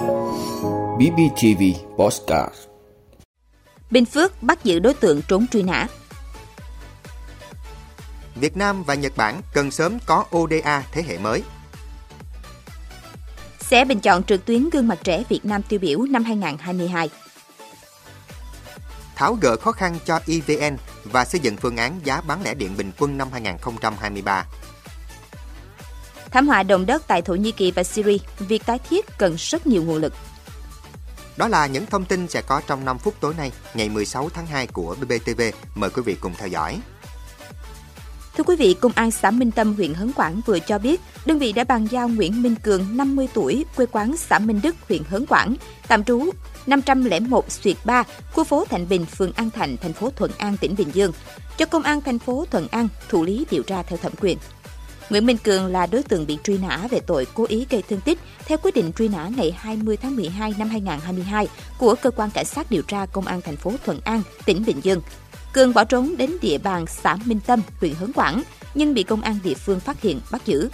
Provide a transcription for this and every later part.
BBTV Postcard Bình Phước bắt giữ đối tượng trốn truy nã. Việt Nam và Nhật Bản cần sớm có ODA thế hệ mới. Sẽ bình chọn trực tuyến gương mặt trẻ Việt Nam tiêu biểu năm 2022. Tháo gỡ khó khăn cho EVN và xây dựng phương án giá bán lẻ điện bình quân năm 2023. Thảm họa động đất tại Thổ Nhĩ Kỳ và Syria, việc tái thiết cần rất nhiều nguồn lực. Đó là những thông tin sẽ có trong 5 phút tối nay, ngày 16 tháng 2 của BBTV. Mời quý vị cùng theo dõi. Thưa quý vị, Công an xã Minh Tâm, huyện Hớn Quản vừa cho biết, đơn vị đã bàn giao Nguyễn Minh Cường, 50 tuổi, quê quán xã Minh Đức, huyện Hớn Quản, tạm trú 501 Xuyệt 3, khu phố Thạnh Bình, phường An Thạnh, thành phố Thuận An, tỉnh Bình Dương, cho Công an thành phố Thuận An thủ lý điều tra theo thẩm quyền. Nguyễn Minh Cường là đối tượng bị truy nã về tội cố ý gây thương tích theo quyết định truy nã ngày 20 tháng 12 năm 2022 của cơ quan cảnh sát điều tra công an thành phố Thuận An, tỉnh Bình Dương. Cường bỏ trốn đến địa bàn xã Minh Tâm, huyện Hớn Quản, nhưng bị công an địa phương phát hiện bắt giữ.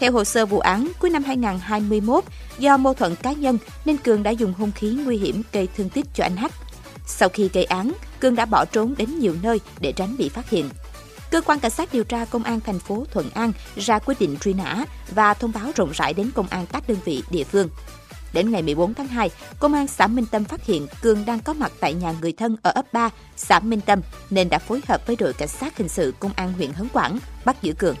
Theo hồ sơ vụ án, cuối năm 2021, do mâu thuẫn cá nhân nên Cường đã dùng hung khí nguy hiểm gây thương tích cho anh H. Sau khi gây án, Cường đã bỏ trốn đến nhiều nơi để tránh bị phát hiện. Cơ quan cảnh sát điều tra công an thành phố Thuận An ra quyết định truy nã và thông báo rộng rãi đến công an các đơn vị địa phương. Đến ngày 14 tháng 2, công an xã Minh Tâm phát hiện Cường đang có mặt tại nhà người thân ở ấp 3, xã Minh Tâm nên đã phối hợp với đội cảnh sát hình sự công an huyện Hớn Quản bắt giữ Cường.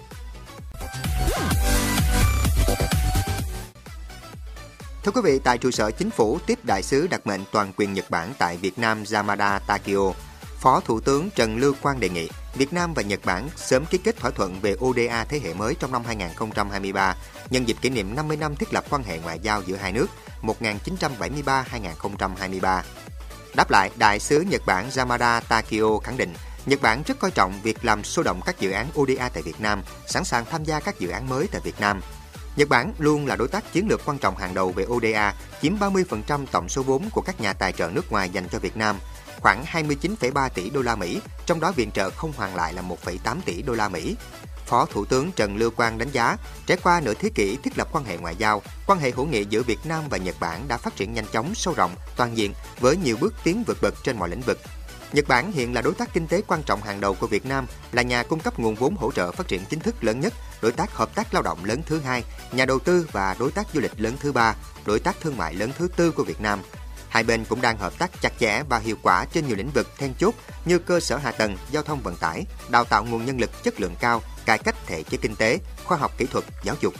Thưa quý vị, tại trụ sở chính phủ tiếp đại sứ đặc mệnh toàn quyền Nhật Bản tại Việt Nam Yamada Takio, Phó Thủ tướng Trần Lưu Quang đề nghị Việt Nam và Nhật Bản sớm ký kết thỏa thuận về ODA thế hệ mới trong năm 2023 nhân dịp kỷ niệm 50 năm thiết lập quan hệ ngoại giao giữa hai nước 1973-2023. Đáp lại, Đại sứ Nhật Bản Yamada Takio khẳng định Nhật Bản rất coi trọng việc làm sôi động các dự án ODA tại Việt Nam, sẵn sàng tham gia các dự án mới tại Việt Nam. Nhật Bản luôn là đối tác chiến lược quan trọng hàng đầu về ODA, chiếm 30% tổng số vốn của các nhà tài trợ nước ngoài dành cho Việt Nam, khoảng 29,3 tỷ đô la Mỹ, trong đó viện trợ không hoàn lại là 1,8 tỷ đô la Mỹ. Phó Thủ tướng Trần Lưu Quang đánh giá, trải qua nửa thế kỷ thiết lập quan hệ ngoại giao, quan hệ hữu nghị giữa Việt Nam và Nhật Bản đã phát triển nhanh chóng, sâu rộng, toàn diện với nhiều bước tiến vượt bậc trên mọi lĩnh vực. Nhật Bản hiện là đối tác kinh tế quan trọng hàng đầu của Việt Nam, là nhà cung cấp nguồn vốn hỗ trợ phát triển chính thức lớn nhất, đối tác hợp tác lao động lớn thứ hai, nhà đầu tư và đối tác du lịch lớn thứ ba, đối tác thương mại lớn thứ tư của Việt Nam. Hai bên cũng đang hợp tác chặt chẽ và hiệu quả trên nhiều lĩnh vực then chốt như cơ sở hạ tầng, giao thông vận tải, đào tạo nguồn nhân lực chất lượng cao, cải cách thể chế kinh tế, khoa học kỹ thuật, giáo dục.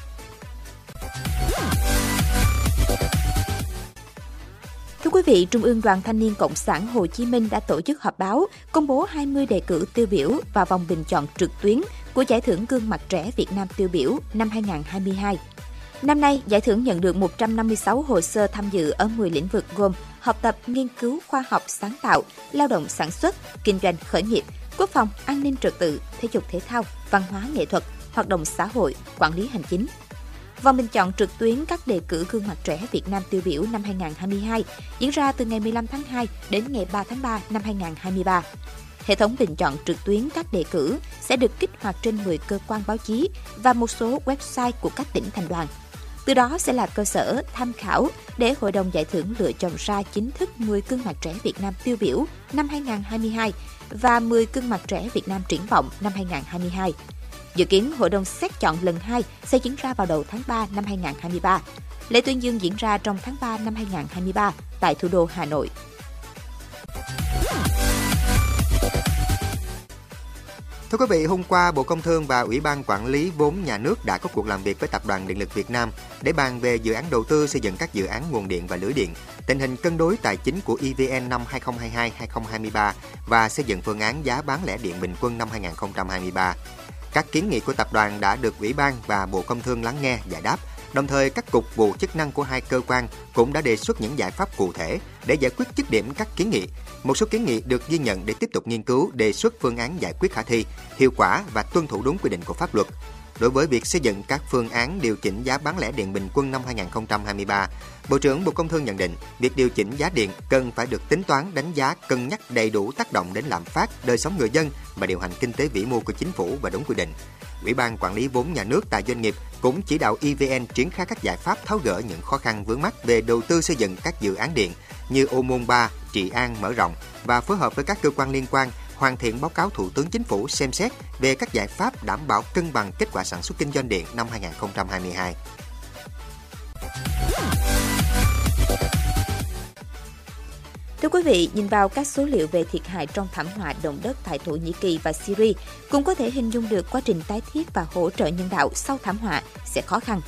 Thưa quý vị, Trung ương Đoàn Thanh niên Cộng sản Hồ Chí Minh đã tổ chức họp báo công bố 20 đề cử tiêu biểu và vòng bình chọn trực tuyến của Giải thưởng Gương mặt trẻ Việt Nam tiêu biểu năm 2022. Năm nay, giải thưởng nhận được 156 hồ sơ tham dự ở 10 lĩnh vực gồm học tập, nghiên cứu, khoa học, sáng tạo, lao động sản xuất, kinh doanh khởi nghiệp, quốc phòng, an ninh trật tự, thể dục thể thao, văn hóa nghệ thuật, hoạt động xã hội, quản lý hành chính. Vòng bình chọn trực tuyến các đề cử gương mặt trẻ Việt Nam tiêu biểu năm 2022 diễn ra từ ngày 15 tháng 2 đến ngày 3 tháng 3 năm 2023. Hệ thống bình chọn trực tuyến các đề cử sẽ được kích hoạt trên 10 cơ quan báo chí và một số website của các tỉnh thành đoàn. Từ đó sẽ là cơ sở tham khảo để Hội đồng Giải thưởng lựa chọn ra chính thức 10 gương mặt trẻ Việt Nam tiêu biểu năm 2022 và 10 gương mặt trẻ Việt Nam triển vọng năm 2022. Dự kiến Hội đồng xét chọn lần 2 sẽ diễn ra vào đầu tháng 3 năm 2023. Lễ tuyên dương diễn ra trong tháng 3 năm 2023 tại thủ đô Hà Nội. Thưa quý vị, hôm qua Bộ Công Thương và Ủy ban Quản lý vốn nhà nước đã có cuộc làm việc với Tập đoàn Điện lực Việt Nam để bàn về dự án đầu tư xây dựng các dự án nguồn điện và lưới điện, tình hình cân đối tài chính của EVN năm 2022-2023 và xây dựng phương án giá bán lẻ điện bình quân năm 2023. Các kiến nghị của tập đoàn đã được Ủy ban và Bộ Công Thương lắng nghe, giải đáp. Đồng thời, các cục vụ chức năng của hai cơ quan cũng đã đề xuất những giải pháp cụ thể để giải quyết dứt điểm các kiến nghị. Một số kiến nghị được ghi nhận để tiếp tục nghiên cứu, đề xuất phương án giải quyết khả thi, hiệu quả và tuân thủ đúng quy định của pháp luật. Đối với việc xây dựng các phương án điều chỉnh giá bán lẻ điện bình quân năm 2023, Bộ trưởng Bộ Công Thương nhận định việc điều chỉnh giá điện cần phải được tính toán đánh giá cân nhắc đầy đủ tác động đến lạm phát, đời sống người dân và điều hành kinh tế vĩ mô của chính phủ và đúng quy định. Ủy ban quản lý vốn nhà nước tại doanh nghiệp cũng chỉ đạo EVN triển khai các giải pháp tháo gỡ những khó khăn vướng mắt về đầu tư xây dựng các dự án điện như Ô Môn 3, Trị An mở rộng và phối hợp với các cơ quan liên quan hoàn thiện báo cáo Thủ tướng Chính phủ xem xét về các giải pháp đảm bảo cân bằng kết quả sản xuất kinh doanh điện năm 2022. Thưa quý vị, nhìn vào các số liệu về thiệt hại trong thảm họa động đất tại Thổ Nhĩ Kỳ và Syria, cũng có thể hình dung được quá trình tái thiết và hỗ trợ nhân đạo sau thảm họa sẽ khó khăn.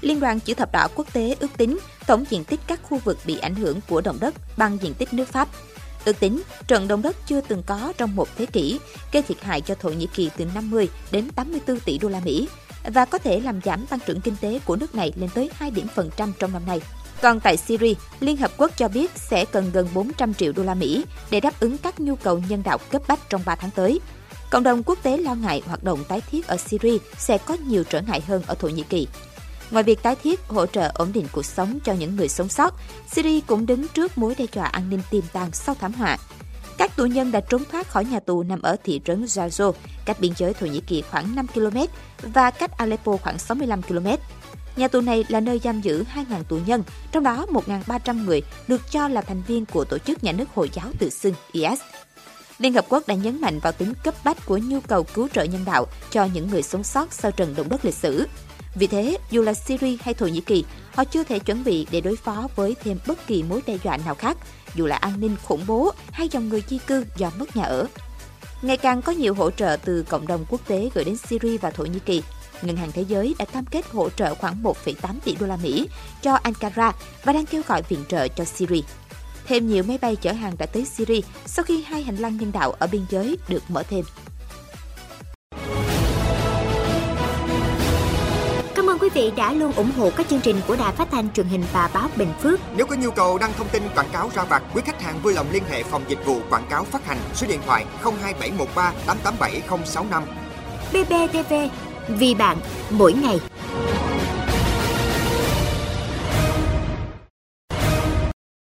Liên đoàn Chữ thập đỏ quốc tế ước tính tổng diện tích các khu vực bị ảnh hưởng của động đất bằng diện tích nước Pháp. Ước tính, trận động đất chưa từng có trong một thế kỷ, gây thiệt hại cho Thổ Nhĩ Kỳ từ 50 đến 84 tỷ đô la Mỹ và có thể làm giảm tăng trưởng kinh tế của nước này lên tới 2 điểm phần trăm trong năm nay. Còn tại Syria, Liên Hợp Quốc cho biết sẽ cần gần 400 triệu đô la Mỹ để đáp ứng các nhu cầu nhân đạo cấp bách trong 3 tháng tới. Cộng đồng quốc tế lo ngại hoạt động tái thiết ở Syria sẽ có nhiều trở ngại hơn ở Thổ Nhĩ Kỳ. Ngoài việc tái thiết hỗ trợ ổn định cuộc sống cho những người sống sót, Syria cũng đứng trước mối đe dọa an ninh tiềm tàng sau thảm họa. Các tù nhân đã trốn thoát khỏi nhà tù nằm ở thị trấn Zazo, cách biên giới Thổ Nhĩ Kỳ khoảng 5 km và cách Aleppo khoảng 65 km. Nhà tù này là nơi giam giữ 2.000 tù nhân, trong đó 1.300 người được cho là thành viên của tổ chức nhà nước Hồi giáo tự xưng IS. Liên Hợp Quốc đã nhấn mạnh vào tính cấp bách của nhu cầu cứu trợ nhân đạo cho những người sống sót sau trận động đất lịch sử. Vì thế, dù là Syria hay Thổ Nhĩ Kỳ, họ chưa thể chuẩn bị để đối phó với thêm bất kỳ mối đe dọa nào khác, dù là an ninh khủng bố hay dòng người di cư do mất nhà ở. Ngày càng có nhiều hỗ trợ từ cộng đồng quốc tế gửi đến Syria và Thổ Nhĩ Kỳ. Ngân hàng Thế giới đã cam kết hỗ trợ khoảng 1,8 tỷ đô la Mỹ cho Ankara và đang kêu gọi viện trợ cho Syria. Thêm nhiều máy bay chở hàng đã tới Syria sau khi hai hành lang nhân đạo ở biên giới được mở thêm. Cảm ơn quý vị đã luôn ủng hộ các chương trình của Đài Phát thanh truyền hình và báo Bình Phước. Nếu có nhu cầu đăng thông tin quảng cáo ra vặt, quý khách hàng vui lòng liên hệ phòng dịch vụ quảng cáo phát hành số điện thoại 02713 887065. BBTV, vì bạn, mỗi ngày.